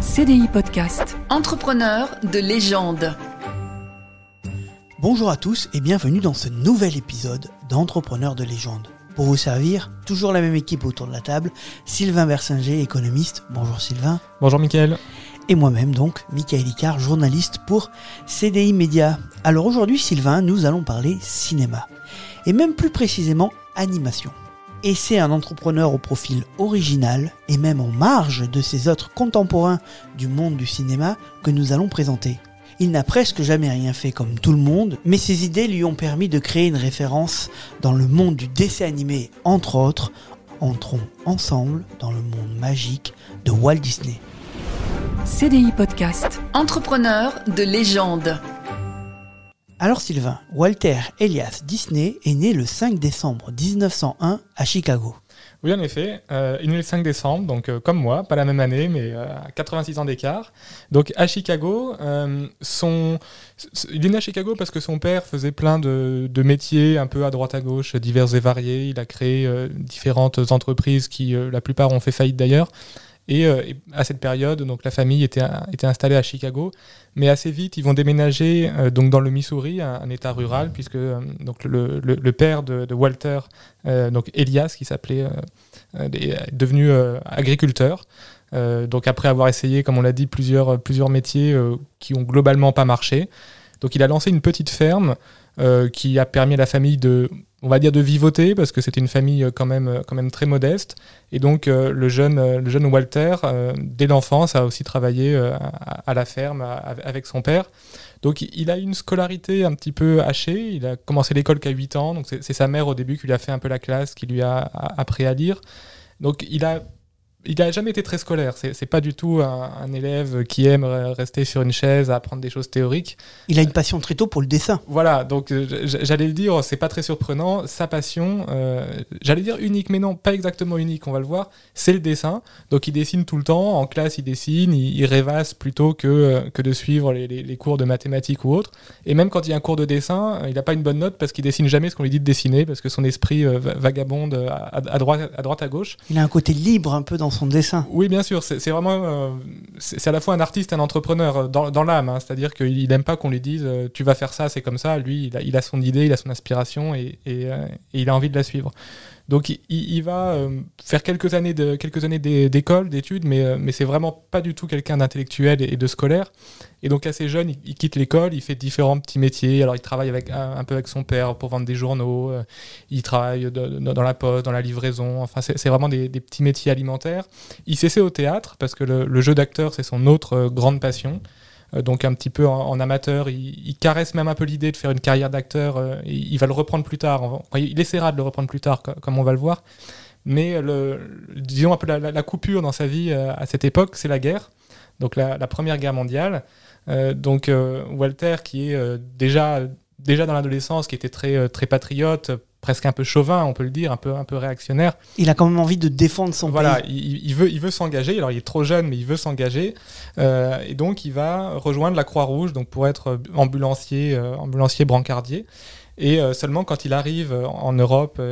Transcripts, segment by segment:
CDI Podcast. Entrepreneur de légende. Bonjour à tous et bienvenue dans ce nouvel épisode d'Entrepreneurs de légende. Pour vous servir, toujours la même équipe autour de la table, Sylvain Bersinger, économiste. Bonjour Sylvain. Bonjour Mickaël. Et moi-même donc, Michael Icard, journaliste pour CDI Média. Alors aujourd'hui Sylvain, nous allons parler cinéma. Et même plus précisément animation. Et c'est un entrepreneur au profil original et même en marge de ses autres contemporains du monde du cinéma que nous allons présenter. Il n'a presque jamais rien fait comme tout le monde, mais ses idées lui ont permis de créer une référence dans le monde du dessin animé, entre autres. Entrons ensemble dans le monde magique de Walt Disney. CDI Podcast. Entrepreneur de légende. Alors Sylvain, Walter Elias Disney est né le 5 décembre 1901 à Chicago. Oui, en effet, euh, il est né le 5 décembre, donc euh, comme moi, pas la même année, mais euh, à 86 ans d'écart. Donc à Chicago, il est né à Chicago parce que son père faisait plein de, métiers un peu à droite à gauche, divers et variés. Il a créé différentes entreprises qui, la plupart, ont fait faillite d'ailleurs. Euh, et, à cette période, donc la famille était, installée à Chicago, mais assez vite ils vont déménager euh, donc dans le Missouri, un, état rural, puisque euh, donc le, le, père de, Walter, donc Elias, qui s'appelait, est devenu agriculteur. donc après avoir essayé, comme on l'a dit, plusieurs, plusieurs métiers qui ont globalement pas marché, donc il a lancé une petite ferme qui a permis à la famille de on va dire de vivoter parce que c'était une famille euh, quand même, euh, quand même très modeste. Et donc euh, le, jeune, le jeune Walter, dès l'enfance, a aussi travaillé à, la ferme avec son père. Donc il a une scolarité un petit peu hachée. Il a commencé l'école qu'à 8 ans. Donc c'est sa mère au début qui lui a fait un peu la classe, qui lui a appris à lire. Donc il a il n'a jamais été très scolaire. C'est pas du tout un, élève qui aime rester sur une chaise à apprendre des choses théoriques. Il a une passion très tôt pour le dessin. Voilà, donc euh, j'allais le dire, c'est pas très surprenant. Sa passion, euh, j'allais dire unique, mais non, pas exactement unique, on va le voir, c'est le dessin. Donc il dessine tout le temps, en classe il dessine, il, rêvasse plutôt que, euh, que de suivre les, cours de mathématiques ou autres. Et même quand il y a un cours de dessin, il n'a pas une bonne note parce qu'il dessine jamais ce qu'on lui dit de dessiner, parce que son esprit vagabonde à, droite, à droite à gauche. Il a un côté libre un peu dans son dessin. Oui, bien sûr. C'est vraiment. Euh, c'est à la fois un artiste un entrepreneur euh, dans, l'âme. Hein. C'est-à-dire qu'il n'aime pas qu'on lui dise euh, tu vas faire ça, c'est comme ça. Lui, il a, son idée, il a son inspiration et il a envie de la suivre. Donc il, il va faire quelques années de quelques années d'école, d'études, mais mais c'est vraiment pas du tout quelqu'un d'intellectuel et, de scolaire. Et donc assez jeune, il, quitte l'école, il fait différents petits métiers. Alors il travaille avec un, peu avec son père pour vendre des journaux. il travaille dans la poste, dans la livraison. Enfin c'est vraiment des, des, petits métiers alimentaires. Il s'essaie au théâtre parce que le jeu d'acteur c'est son autre grande passion. Euh, donc un petit peu en, amateur. Il, caresse même un peu l'idée de faire une carrière d'acteur. Euh, il, va le reprendre plus tard. il essaiera de le reprendre plus tard, comme on va le voir. Mais le, disons un peu la, coupure dans sa vie euh, à cette époque, c'est la guerre. Donc la, Première Guerre mondiale. donc Walter, qui est déjà déjà dans l'adolescence, qui était très, très patriote, presque un peu chauvin, on peut le dire, un peu, un peu réactionnaire. Il a quand même envie de défendre son voilà, pays. Il, il, veut, il veut s'engager. Alors, il est trop jeune, mais il veut s'engager. Euh, et donc, il va rejoindre la Croix-Rouge donc pour être ambulancier, euh, ambulancier brancardier. Et euh, seulement quand il arrive en Europe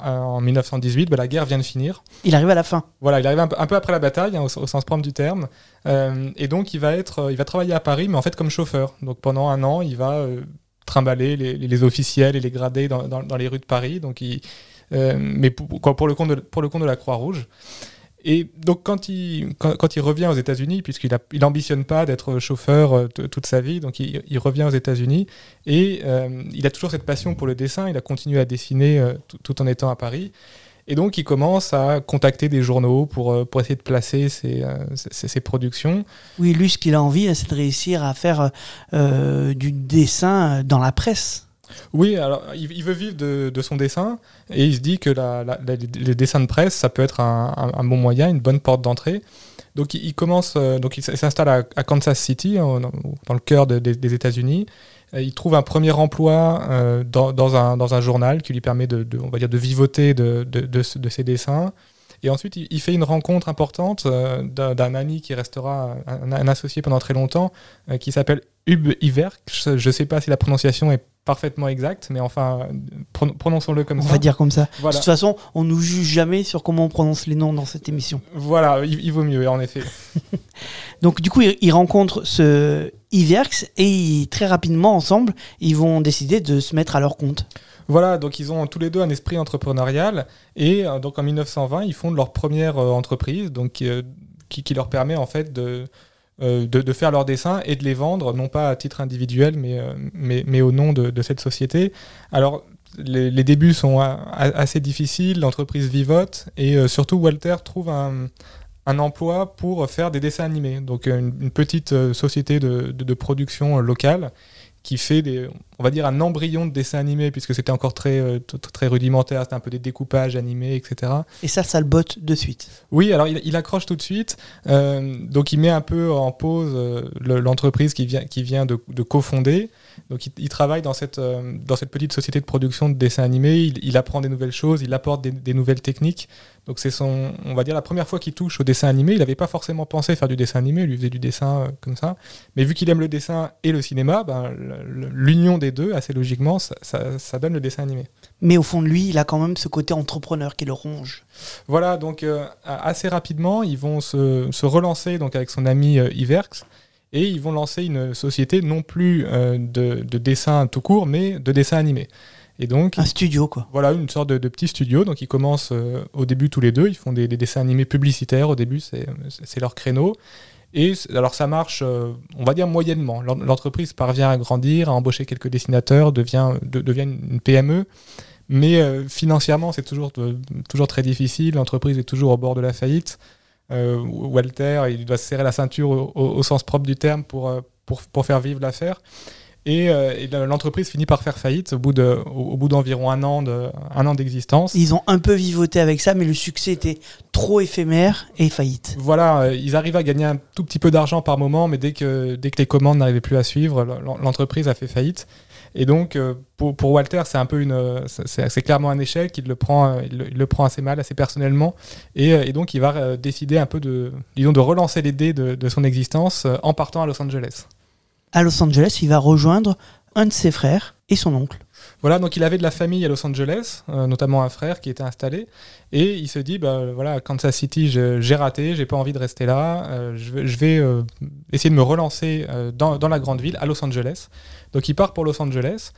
en 1918, bah, la guerre vient de finir. Il arrive à la fin. Voilà, il arrive un peu, après la bataille, hein, au, au, sens propre du terme. et donc, il va, être, il va travailler à Paris, mais en fait comme chauffeur. Donc, pendant un an, il va trimballer les, officiels et les gradés dans, les rues de Paris. Donc euh, mais pour, quoi, pour, le compte de, pour le compte de la Croix-Rouge. Et donc quand il, quand, il revient aux États-Unis, puisqu'il il ambitionne pas d'être chauffeur euh, toute sa vie, donc il, il revient aux États-Unis et euh, il a toujours cette passion pour le dessin. Il a continué à dessiner tout en étant à Paris. Et donc, il commence à contacter des journaux pour, euh, pour essayer de placer ses, euh, ses, productions. Oui, lui, ce qu'il a envie, c'est de réussir à faire euh, du dessin dans la presse. Oui, alors il, veut vivre de, de, son dessin et il se dit que la, la, les dessins de presse, ça peut être un, un, bon moyen, une bonne porte d'entrée. Donc il, commence, donc il s'installe à, Kansas City, dans, dans le cœur des États-Unis. Euh, il trouve un premier emploi euh, dans, un, journal qui lui permet de, on va dire, de vivoter de, ses dessins. Et ensuite, il, fait une rencontre importante euh, d'un ami qui restera un, associé pendant très longtemps, qui s'appelle Hub Iverk. Je ne sais pas si la prononciation est parfaitement exacte, mais enfin, pron- prononçons-le comme On ça. va dire comme ça. Voilà. De toute façon, on nous juge jamais sur comment on prononce les noms dans cette émission. Voilà, il, il vaut mieux, en effet. Donc du coup, ils, ils rencontrent ce Iverx et ils- très rapidement ensemble, ils vont décider de se mettre à leur compte. Voilà, donc ils ont tous les deux un esprit entrepreneurial et euh, donc en 1920, ils fondent leur première euh, entreprise donc, euh, qui, qui leur permet en fait de, de, de faire leurs dessins et de les vendre, non pas à titre individuel, mais, euh, mais, mais au nom de, de cette société. Alors, les, les débuts sont assez difficiles, l'entreprise vivote et euh, surtout Walter trouve un, un emploi pour faire des dessins animés, donc euh, une, une petite euh, société de, de- production euh, locale qui fait des, on va dire un embryon de dessin animé puisque c'était encore très, euh, très rudimentaire, c'était un peu des découpages animés, etc. Et ça, ça le botte de suite. Oui, alors il, il accroche tout de suite, euh, donc il met un peu en pause euh, le- l'entreprise qui vient, qui vient de, de cofonder. Donc il, il travaille dans cette, euh, dans cette petite société de production de dessins animés, il, il apprend des nouvelles choses, il apporte des, des nouvelles techniques. Donc c'est son, on va dire la première fois qu'il touche au dessin animé, il n'avait pas forcément pensé faire du dessin animé, il lui faisait du dessin euh, comme ça. Mais vu qu'il aime le dessin et le cinéma, ben, l'union des deux, assez logiquement, ça, ça- ça donne le dessin animé. Mais au fond de lui, il a quand même ce côté entrepreneur qui le ronge. Voilà, donc euh, assez rapidement, ils vont se, se relancer donc avec son ami euh, Iverx et ils vont lancer une société non plus euh, de, de dessin tout court, mais de dessin animé. Et donc, Un studio, quoi. voilà une sorte de, de petit studio. Donc, ils commencent euh, au début tous les deux. Ils font des, des dessins animés publicitaires. Au début, c'est c'est leur créneau. Et alors, ça marche, euh, on va dire moyennement. L'en- L'entreprise parvient à grandir, à embaucher quelques dessinateurs, devient, de- devient une PME. Mais euh, financièrement, c'est toujours, de- toujours très difficile. L'entreprise est toujours au bord de la faillite. Euh, Walter, il doit se serrer la ceinture au, au- sens propre du terme pour, euh, pour, pour faire vivre l'affaire. Et, euh, et l'entreprise finit par faire faillite au bout de- au, au bout d'environ un an de- un an d'existence. Ils ont un peu vivoté avec ça, mais le succès était trop éphémère et faillite. Voilà, euh, ils arrivent à gagner un tout petit peu d'argent par moment, mais dès que, dès que les commandes n'arrivaient plus à suivre, l'en- l'entreprise a fait faillite. Et donc, euh, pour, pour Walter, c'est un peu une, c'est clairement un échec. Il le prend, il le, il le prend assez mal, assez personnellement, et, et donc il va décider un peu de, disons, de relancer les dés de, de son existence en partant à Los Angeles. À Los Angeles, il va rejoindre un de ses frères et son oncle. Voilà, donc il avait de la famille à Los Angeles, euh, notamment un frère qui était installé, et il se dit, bah, voilà, Kansas City, j'ai raté, j'ai pas envie de rester là, euh, je vais, je vais, euh, essayer de me relancer dans, dans la grande ville, à Los Angeles. Donc il part pour Los Angeles,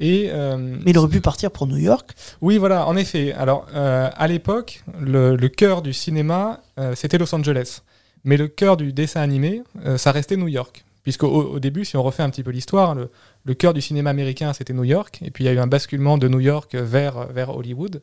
et... Mais il aurait pu partir pour New York. oui, voilà, en effet. Alors, à l'époque, le, le cœur du cinéma, c'était Los Angeles. Mais le cœur du dessin animé, ça restait New York. Puisqu'au au début, si on refait un petit peu l'histoire, le cœur du cinéma américain, c'était New York. Et puis, il y a eu un basculement de New York vers, vers Hollywood.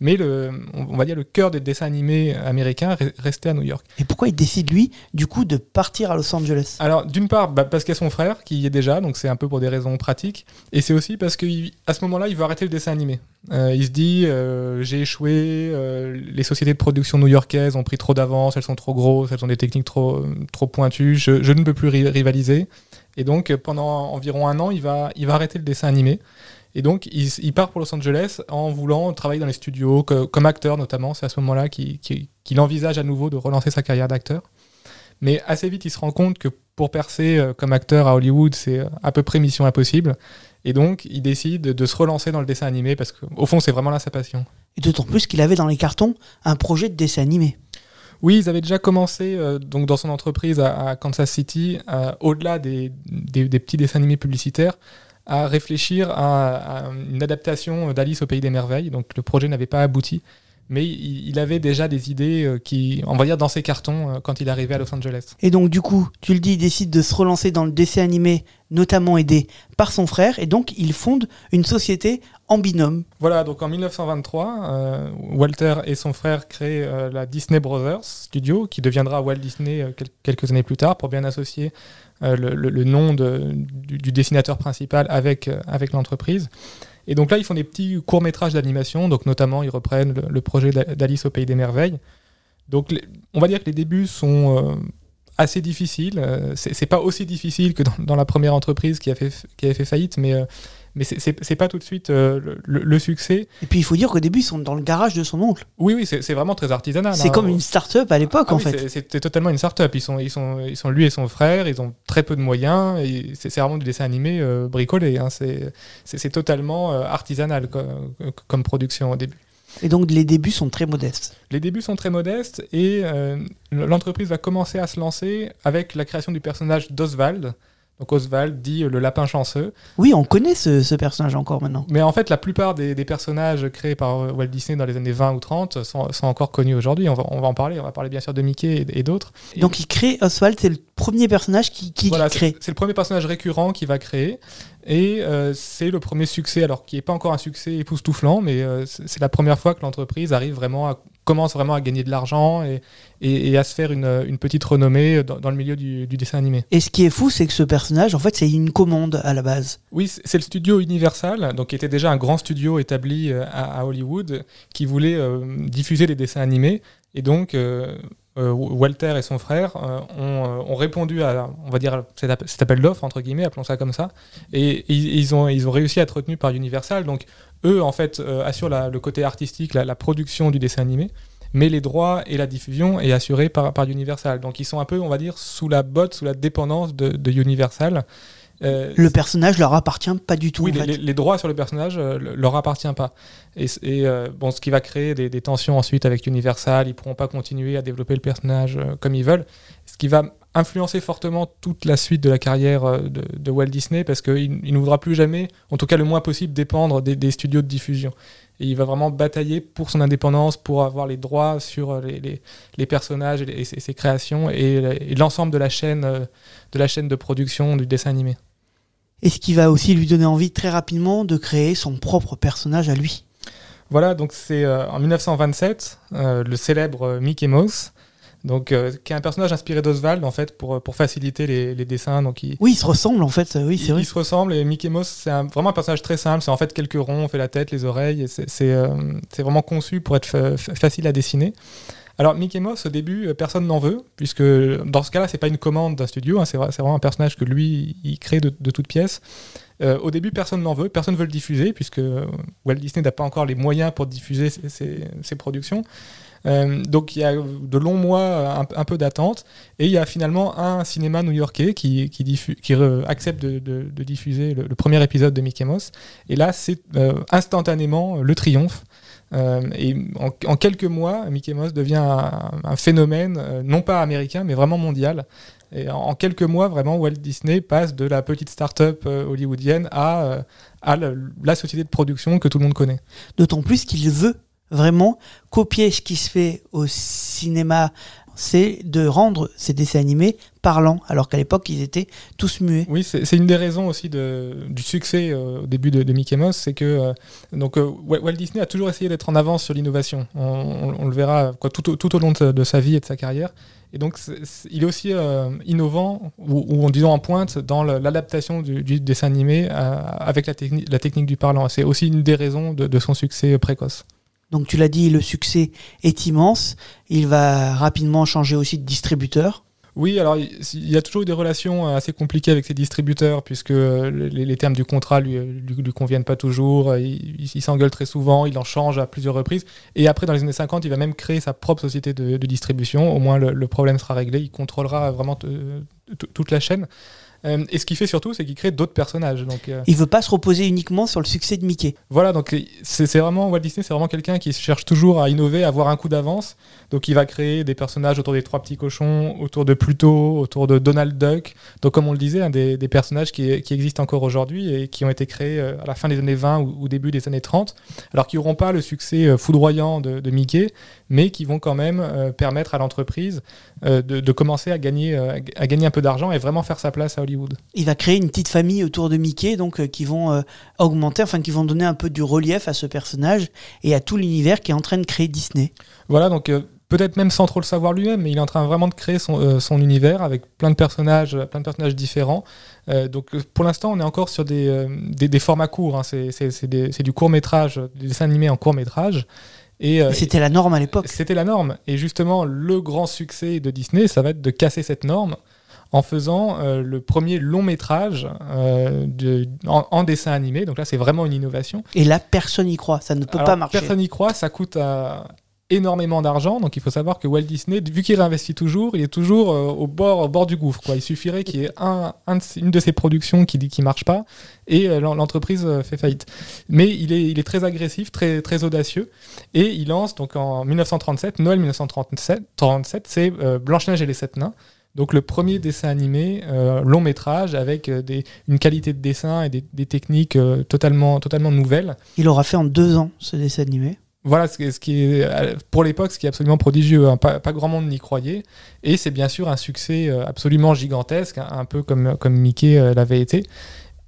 Mais le, on va dire le cœur des dessins animés américains re- restait à New York. Et pourquoi il décide, lui, du coup, de partir à Los Angeles? Alors, d'une part, bah, parce qu'il y a son frère qui y est déjà, donc c'est un peu pour des raisons pratiques. Et c'est aussi parce qu'à ce moment-là, il veut arrêter le dessin animé. Euh, il se dit euh, j'ai échoué, euh, les sociétés de production new-yorkaises ont pris trop d'avance, elles sont trop grosses, elles ont des techniques trop, trop pointues, je, je ne peux plus ri- rivaliser. Et donc, pendant environ un an, il va, il va arrêter le dessin animé. Et donc, il, part pour Los Angeles en voulant travailler dans les studios, comme acteur notamment. C'est à ce moment-là qu'il envisage à nouveau de relancer sa carrière d'acteur. Mais assez vite, il se rend compte que pour percer euh, comme acteur à Hollywood, c'est euh, à peu près mission impossible. Et donc, il décide de se relancer dans le dessin animé parce qu'au fond, c'est vraiment là sa passion. Et d'autant plus qu'il avait dans les cartons un projet de dessin animé. Oui, ils avaient déjà commencé euh, dans son entreprise à, Kansas City, au-delà des, petits dessins animés publicitaires, à réfléchir à, à une adaptation d'Alice au Pays des Merveilles. Donc le projet n'avait pas abouti, mais il, il avait déjà des idées euh, qui, on va dire, dans ses cartons euh, quand il arrivait à Los Angeles. Et donc, du coup, tu le dis, il décide de se relancer dans le dessin animé, notamment aidé par son frère. Et donc, il fonde une société en binôme. Voilà, donc en 1923, euh, Walter et son frère créent euh, la Disney Brothers Studio, qui deviendra Walt Disney euh, quel- quelques années plus tard, pour bien associer le, nom du, dessinateur principal avec, avec l'entreprise. Et donc là, ils font des petits courts-métrages d'animation, donc notamment, ils reprennent le, projet d'A- d'Alice au Pays des Merveilles. Donc on va dire que les débuts sont assez difficiles. C'est pas aussi difficile que dans, la première entreprise qui, a fait, qui avait fait faillite, mais, mais c'est- pas tout de suite euh, le, succès. Et puis il faut dire qu'au début, ils sont dans le garage de son oncle. Oui, oui, c'est vraiment très artisanal. C'est hein. comme une start-up à l'époque, Ah en oui, fait. C'était totalement une start-up. Ils sont, ils, sont, ils sont lui et son frère, ils ont très peu de moyens. C'est vraiment du dessin animé euh, bricolé. hein. C'est totalement euh, artisanal comme, comme production au début. Et donc les débuts sont très modestes. Les débuts sont très modestes et euh, l'entreprise va commencer à se lancer avec la création du personnage d'Oswald. Donc Oswald dit euh, le lapin chanceux. Oui, on connaît ce, ce personnage encore maintenant. Mais en fait, la plupart des, des personnages créés par euh, Walt Disney dans les années 20 ou 30 sont, sont encore connus aujourd'hui. On va, on va en parler. On va parler bien sûr de Mickey et, et d'autres. Donc il crée Oswald, c'est le premier personnage qui, qui Voilà, crée. c'est le premier personnage récurrent qu'il va créer. Et euh, c'est le premier succès, alors qui n'est pas encore un succès époustouflant, mais euh, c'est la première fois que l'entreprise arrive vraiment à, commence vraiment à gagner de l'argent et, et- et à se faire une, une petite renommée dans, dans le milieu du, du dessin animé. Et ce qui est fou, c'est que ce personnage, en fait, c'est une commande à la base. Oui, c'est le studio Universal, donc qui était déjà un grand studio établi euh, à, à Hollywood, qui voulait euh, diffuser des dessins animés. Et donc, euh, Walter et son frère euh, ont, euh, ont répondu à, on va dire, cet, app- cet appel d'offres, entre guillemets, appelons ça comme ça. Et ils, ont, ils ont réussi à être retenus par Universal. Donc, eux, en fait, euh, assurent le côté artistique, la, production du dessin animé. Mais les droits et la diffusion est assurée par, par Universal. Donc, ils sont un peu, on va dire, sous la botte, sous la dépendance de Universal. Euh, Le personnage leur appartient pas du tout. oui, en les, fait. les- les droits sur le personnage euh, le- leur appartient pas. Et, euh, bon, ce qui va créer des, des tensions ensuite avec Universal, ils pourront pas continuer à développer le personnage euh, comme ils veulent. Ce qui va influencer fortement toute la suite de la carrière de, de Walt Disney parce qu'il il ne voudra plus jamais, en tout cas le moins possible, dépendre des, des studios de diffusion. Et il va vraiment batailler pour son indépendance, pour avoir les droits sur les, les- les personnages et, ses, créations et, et l'ensemble de la chaîne de la chaîne de production du dessin animé. Et ce qui va aussi lui donner envie très rapidement de créer son propre personnage à lui. Voilà, donc c'est euh, en 1927, euh, le célèbre euh, Mickey Mouse, donc, euh, qui est un personnage inspiré d'Oswald, en fait, pour, pour faciliter les, les dessins. Donc, il, Oui, ils se ressemblent en fait, oui, c'est vrai. ils se ressemblent et Mickey Mouse, c'est vraiment un personnage très simple. C'est en fait quelques ronds, on fait la tête, les oreilles, et c'est euh, vraiment conçu pour être fa- fa- facile à dessiner. Alors, Mickey Mouse, au début, euh, personne n'en veut, puisque dans ce cas-là, c'est pas une commande d'un studio, hein, c'est vrai- c'est vraiment un personnage que lui, il crée de, de toutes pièces. Euh, au début, personne n'en veut, personne ne veut le diffuser, puisque euh, Walt Disney n'a pas encore les moyens pour diffuser ses, productions. Donc il y a de longs mois, un, peu d'attente, et il y a finalement un cinéma new-yorkais qui, accepte de, diffuser le, premier épisode de Mickey Mouse. Et là, c'est instantanément le triomphe. Euh, et en, quelques mois, Mickey Mouse devient un, phénomène, euh, non pas américain, mais vraiment mondial. Et en, quelques mois, vraiment, Walt Disney passe de la petite start-up euh, hollywoodienne à, la société de production que tout le monde connaît. D'autant plus qu'il veut vraiment copier ce qui se fait au cinéma, c'est de rendre ces dessins animés parlants, alors qu'à l'époque ils étaient tous muets. Oui, c'est une des raisons aussi du succès euh, au début de, Mickey Mouse, c'est que euh, donc euh, Wa- Walt Disney a toujours essayé d'être en avance sur l'innovation. On, le verra tout, au- long de, sa vie et de sa carrière. Et donc, il est aussi innovant, ou, en disant en pointe, dans l'adaptation du, dessin animé avec la, techni- la technique du parlant. C'est aussi une des raisons de son succès précoce. Donc tu l'as dit, le succès est immense. Il va rapidement changer aussi de distributeur. Oui, alors il y a toujours des relations euh, assez compliquées avec ses distributeurs, puisque euh, les, termes du contrat lui, lui, conviennent pas toujours, euh, il, s'engueule très souvent, il en change à plusieurs reprises, et après dans les années 50, il va même créer sa propre société de, distribution, au moins le, problème sera réglé, il contrôlera vraiment t- toute la chaîne. Euh, et ce qu'il fait surtout, c'est qu'il crée d'autres personnages. Donc, euh, Il veut pas se reposer uniquement sur le succès de Mickey. voilà, donc c'est vraiment Walt Disney, c'est vraiment quelqu'un qui cherche toujours à innover, à avoir un coup d'avance. Donc il va créer des personnages autour des trois petits cochons, autour de Pluto, autour de Donald Duck. Donc comme on le disait, hein, des, des personnages qui, qui existent encore aujourd'hui et qui ont été créés euh, à la fin des années 20 ou, ou début des années 30, alors qui n'auront pas le succès euh, foudroyant de, de Mickey, mais qui vont quand même euh, permettre à l'entreprise euh, de, de commencer à gagner, euh, à gagner un peu d'argent et vraiment faire sa place à Hollywood. Il va créer une petite famille autour de Mickey, donc qui vont augmenter, enfin qui vont donner un peu du relief à ce personnage et à tout l'univers qui est en train de créer Disney. Voilà, donc peut-être même sans trop le savoir lui-même, mais il est en train vraiment de créer son, euh, son univers avec plein de personnages, plein de personnages différents. Euh, donc pour l'instant, on est encore sur des, euh, des, des formats courts. hein. C'est du court métrage, des dessins animés en court métrage. Et, euh, Et C'était la norme à l'époque. c'était la norme. Et justement, le grand succès de Disney, ça va être de casser cette norme en faisant euh, le premier long métrage euh, de, en, en dessin animé. Donc là, c'est vraiment une innovation. Et là, personne n'y croit. Ça ne peut Alors, pas marcher. Personne n'y croit, ça coûte euh, énormément d'argent. Donc il faut savoir que Walt Disney, vu qu'il réinvestit toujours, il est toujours euh, au, bord, au bord du gouffre. Quoi. Il suffirait qu'il y ait un, une de ses productions qui dit qui marche pas et euh, l'en- l'entreprise euh, fait faillite. Mais il est, très agressif, très, audacieux et il lance donc en 1937, Noël 1937, 37, c'est Blanche-Neige et les Sept Nains. Donc le premier dessin animé long métrage avec une qualité de dessin et des, des techniques totalement, totalement nouvelles. Il aura fait en deux ans ce dessin animé. Voilà ce, qui- ce qui est, euh, pour l'époque, ce qui est absolument prodigieux. hein. Pas, pas grand monde n'y croyait. Et c'est bien sûr un succès euh, absolument gigantesque, un, un peu comme, comme Mickey euh, l'avait été.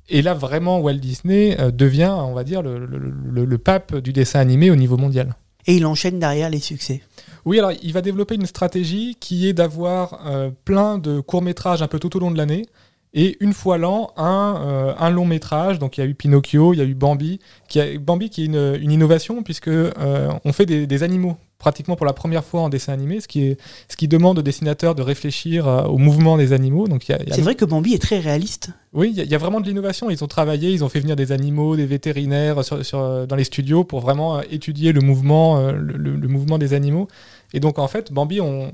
Et là, vraiment, Walt Disney devient, on va dire, le, le- le- le pape du dessin animé au niveau mondial. Et il enchaîne derrière les succès. Oui, alors il va développer une stratégie qui est d'avoir euh, plein de courts-métrages un peu tout au long de l'année. Et une fois l'an, un, euh, un long métrage. Donc il y a eu Pinocchio, il y a eu Bambi. Qui a, Bambi qui est une, une innovation puisque euh, on fait des, des animaux pratiquement pour la première fois en dessin animé, ce qui, est, ce qui demande aux dessinateurs de réfléchir euh, au mouvement des animaux. Donc il y a- il y a C'est vrai que Bambi est très réaliste. oui, il y, a- il y a vraiment de l'innovation. Ils ont travaillé, ils ont fait venir des animaux, des vétérinaires sur- sur- dans les studios pour vraiment étudier le mouvement, le, le- le mouvement des animaux. Et donc en fait, Bambi, on,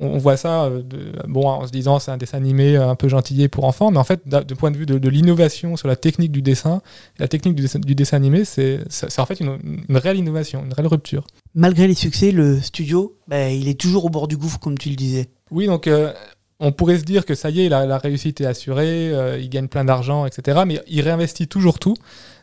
on voit ça euh, de- bon, en se disant c'est un dessin animé euh, un peu gentillé pour enfants, mais en fait, du point de vue de, de l'innovation sur la technique du dessin, la technique du dessin, du dessin animé, c'est en fait une, une réelle innovation, une réelle rupture. Malgré les succès, le studio, bah, il est toujours au bord du gouffre, comme tu le disais. Oui, donc euh, on pourrait se dire que ça y est, la, la réussite est assurée, euh, il gagne plein d'argent, etc. Mais il réinvestit toujours tout,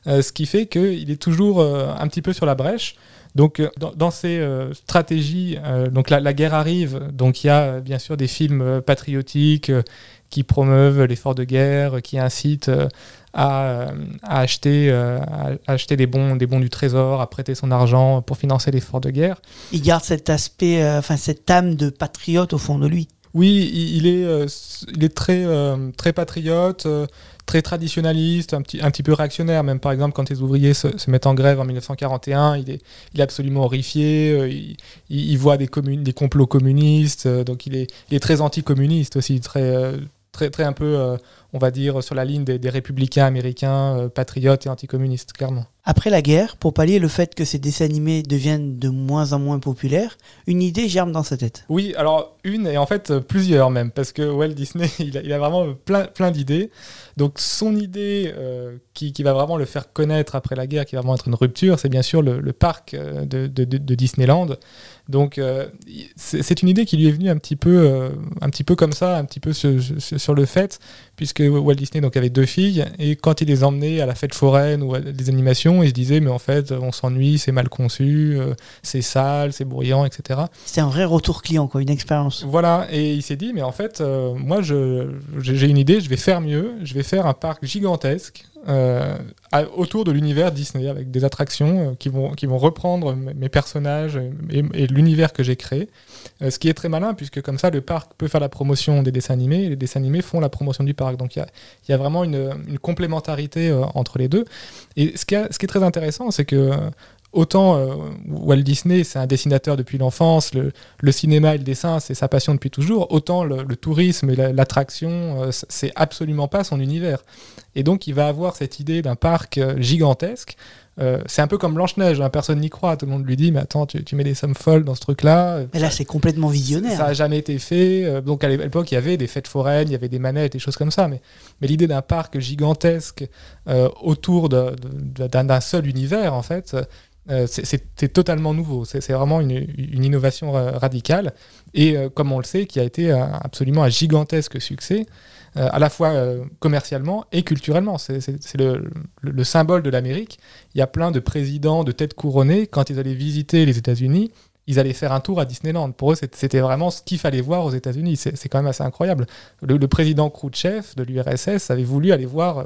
euh, ce qui fait qu'il est toujours un petit peu sur la brèche. Donc euh, dans, ces euh, stratégies, euh, donc la, guerre arrive, donc il y a bien sûr des films patriotiques qui promeuvent l'effort de guerre, qui incitent à, acheter, à acheter des bons, des bons du trésor, à prêter son argent pour financer l'effort de guerre. Il garde cet aspect, enfin cette âme de patriote au fond de lui. Oui, il il est, euh, il est très, euh, patriote, euh, très traditionnaliste, un petit, peu réactionnaire. Même par exemple, quand les ouvriers se, mettent en grève en 1941, il est, absolument horrifié. il, voit des, complots communistes, donc il est, il est très anticommuniste aussi, très, un peu, on va dire, sur la ligne des, des républicains américains, euh, patriotes et anticommunistes, clairement. Après la guerre, pour pallier le fait que ces dessins animés deviennent de moins en moins populaires, une idée germe dans sa tête. Oui, alors une et en fait euh, plusieurs même, parce que Walt Disney, il a, il a vraiment plein, plein d'idées. Donc son idée euh, qui, qui va vraiment le faire connaître après la guerre, qui va vraiment être une rupture, c'est bien sûr le, le parc euh, de, de- Disneyland. Donc euh, c'est une idée qui lui est venue un petit peu, euh, un petit peu comme ça, un petit peu sur le fait, puisque Walt Disney donc avait deux filles et quand il les emmenait à la fête foraine ou à des animations, il se disait mais en fait on s'ennuie, c'est mal conçu, euh, c'est sale, c'est bruyant, etc. C'était un vrai retour client, quoi, une expérience. Voilà, et il s'est dit, mais en fait, euh, moi, j'ai une idée, je vais faire mieux, je vais faire un parc gigantesque euh, autour de l'univers Disney, avec des attractions euh, qui, vont, qui vont reprendre mes personnages et, et l'univers que j'ai créé. Euh, ce qui est très malin, puisque comme ça, le parc peut faire la promotion des dessins animés, et les dessins animés font la promotion du parc. Donc il y a, y a vraiment une, complémentarité euh, entre les deux. Et ce qui, a- ce qui est très intéressant, c'est que... Autant euh, Walt Disney, c'est un dessinateur depuis l'enfance, le, le cinéma et le dessin, c'est sa passion depuis toujours. Autant le, le tourisme et la- l'attraction, euh, c'est absolument pas son univers. Et donc, il va avoir cette idée d'un parc euh, gigantesque. Euh, c'est un peu comme Blanche-Neige, hein, personne n'y croit. Tout le monde lui dit Mais attends, tu, tu mets des sommes folles dans ce truc-là. Mais là, c'est complètement visionnaire. Ça n'a jamais été fait. Donc à l'époque, il y avait des fêtes foraines, il y avait des manettes, des choses comme ça. Mais, mais l'idée d'un parc gigantesque euh, autour d'un seul univers, en fait, euh, c'est- totalement nouveau. C'est vraiment une, innovation euh, radicale. Et euh, comme on le sait, qui a été un- absolument un gigantesque succès, euh, à la fois euh, commercialement et culturellement. C'est le- le symbole de l'Amérique. Il y a plein de présidents de têtes couronnées, quand ils allaient visiter les États-Unis, ils allaient faire un tour à Disneyland. Pour eux, c'était vraiment ce qu'il fallait voir aux États-Unis. C'est quand même assez incroyable. Le, le président Khrouchtchev de l'URSS avait voulu aller voir euh,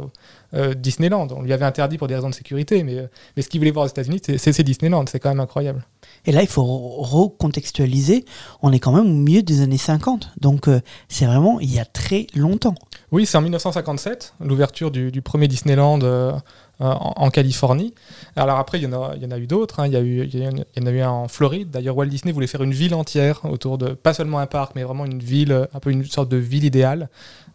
euh, Disneyland. On lui avait interdit pour des raisons de sécurité, mais, euh, mais ce qu'il voulait voir aux États-Unis, c'est- Disneyland. C'est quand même incroyable. Et là, il faut re- recontextualiser. On est quand même au milieu des années 50. Donc, euh, c'est vraiment il y a très longtemps. Oui, c'est en 1957, l'ouverture du, du premier Disneyland euh, en, en Californie. Alors après, il y en a, eu d'autres. hein. Il, y il y en a- eu un en Floride. D'ailleurs, Walt Disney voulait faire une ville entière autour de, pas seulement un parc, mais vraiment une ville, euh, un peu une sorte de ville idéale.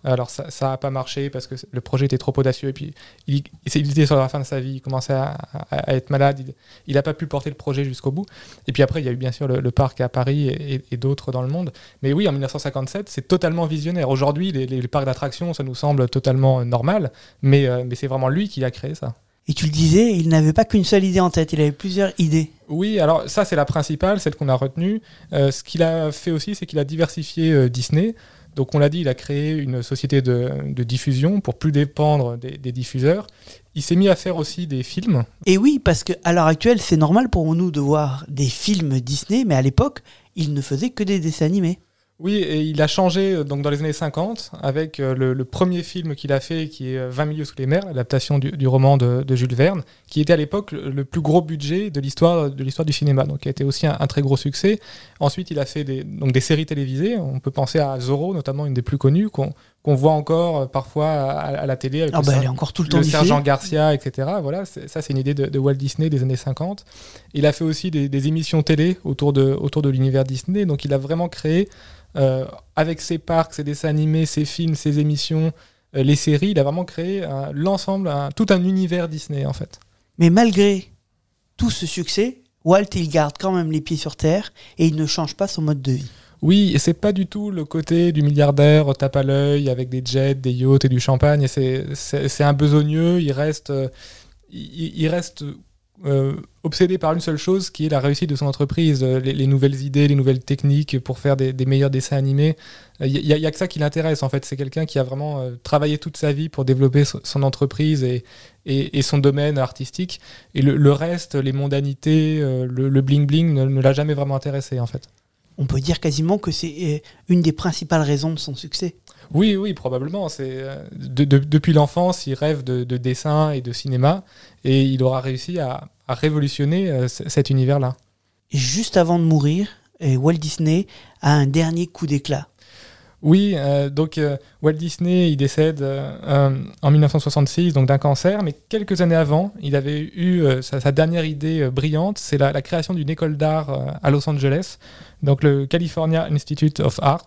Alors ça n'a pas marché parce que le projet était trop audacieux. Et puis il, il était sur la fin de sa vie, il commençait à, à- à être malade. Il n'a pas pu porter le projet jusqu'au bout. Et puis après, il y a eu bien sûr le, le parc à Paris et, d'autres dans le monde. Mais oui, en 1957, c'est totalement visionnaire. Aujourd'hui, les, les- les parcs d'attractions, ça nous semble totalement euh, normal. Mais, euh, mais c'est vraiment lui qui a créé ça. Et tu le disais, il n'avait pas qu'une seule idée en tête, il avait plusieurs idées. Oui, alors ça c'est la principale, celle qu'on a retenue. Euh, ce qu'il a fait aussi, c'est qu'il a diversifié euh, Disney. Donc on l'a dit, il a créé une société de, diffusion pour plus dépendre des, des diffuseurs. Il s'est mis à faire aussi des films. Et oui, parce qu'à l'heure actuelle, c'est normal pour nous de voir des films Disney, mais à l'époque, il ne faisait que des dessins animés. Oui, et il a changé euh, donc dans les années 50 avec euh, le, premier film qu'il a fait, qui est euh, 20 milieux sous les mers, l'adaptation du, roman de, Jules Verne, qui était à l'époque le, plus gros budget de l'histoire du cinéma, donc qui a été aussi un, très gros succès. Ensuite, il a fait des, séries télévisées. On peut penser à Zorro, notamment une des plus connues, qu'on voit encore euh, parfois à, à la télé avec Ah le, bah elle est encore tout le temps le sergent Garcia, etc. Voilà, ça c'est une idée de, de Walt Disney des années 50. Il a fait aussi des, des émissions télé autour de, autour de l'univers Disney, donc il a vraiment créé euh, avec ses parcs, ses dessins animés, ses films, ses émissions, euh, les séries, il a vraiment créé l'ensemble, tout un univers Disney en fait. Mais malgré tout ce succès, Walt, il garde quand même les pieds sur terre et il ne change pas son mode de vie. Oui, et c'est pas du tout le côté du milliardaire au tape à l'œil avec des jets, des yachts et du champagne. C'est un besogneux. Il reste, euh, il, reste euh, obsédé par une seule chose, qui est la réussite de son entreprise, euh, les, les nouvelles idées, les nouvelles techniques pour faire des, meilleurs dessins animés. Euh, Il n'y a, que ça qui l'intéresse en fait. C'est quelqu'un qui a vraiment euh, travaillé toute sa vie pour développer so- son entreprise et, son domaine artistique. Et le, reste, les mondanités, euh, le, le bling bling, ne, ne l'a jamais vraiment intéressé en fait. On peut dire quasiment que c'est euh, une des principales raisons de son succès. Oui, oui, probablement. C'est euh, de- de- depuis l'enfance, il rêve de, de dessin et de cinéma, et il aura réussi à, à révolutionner euh, cet univers-là. Juste avant de mourir, Walt Disney a un dernier coup d'éclat. Oui, euh, donc euh, Walt Disney, il décède euh, en 1966 donc d'un cancer, mais quelques années avant, il avait eu sa, dernière idée brillante, c'est la, création d'une école d'art à Los Angeles, donc le California Institute of Art,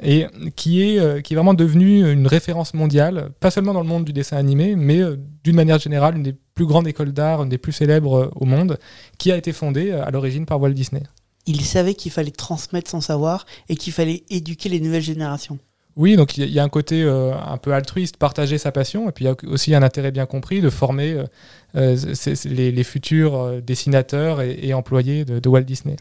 qui est, qui est vraiment devenu une référence mondiale, pas seulement dans le monde du dessin animé, mais d'une manière générale, une des plus grandes écoles d'art, une des plus célèbres au monde, qui a été fondée à l'origine par Walt Disney. Il savait qu'il fallait transmettre son savoir et qu'il fallait éduquer les nouvelles générations. Oui, donc il y a- un côté euh, un peu altruiste, partager sa passion, et puis il y a aussi un intérêt bien compris de former euh, euh, les, les futurs dessinateurs et, et employés de, de Walt Disney.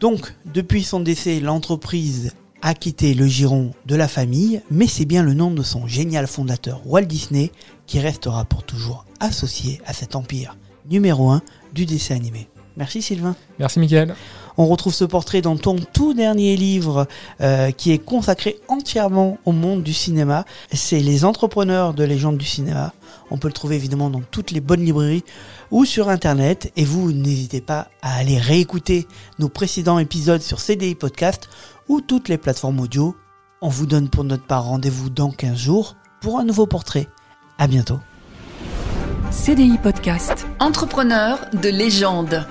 Donc, depuis son décès, l'entreprise a quitté le giron de la famille, mais c'est bien le nom de son génial fondateur Walt Disney qui restera pour toujours associé à cet empire numéro 1 du dessin animé. Merci Sylvain. Merci Mickaël. On retrouve ce portrait dans ton tout dernier livre euh, qui est consacré entièrement au monde du cinéma. C'est Les entrepreneurs de légende du cinéma. On peut le trouver évidemment dans toutes les bonnes librairies ou sur internet. Et vous, n'hésitez pas à aller réécouter nos précédents épisodes sur CDI Podcast ou toutes les plateformes audio. On vous donne pour notre part rendez-vous dans 15 jours pour un nouveau portrait. À bientôt. CDI Podcast. Entrepreneur de légende.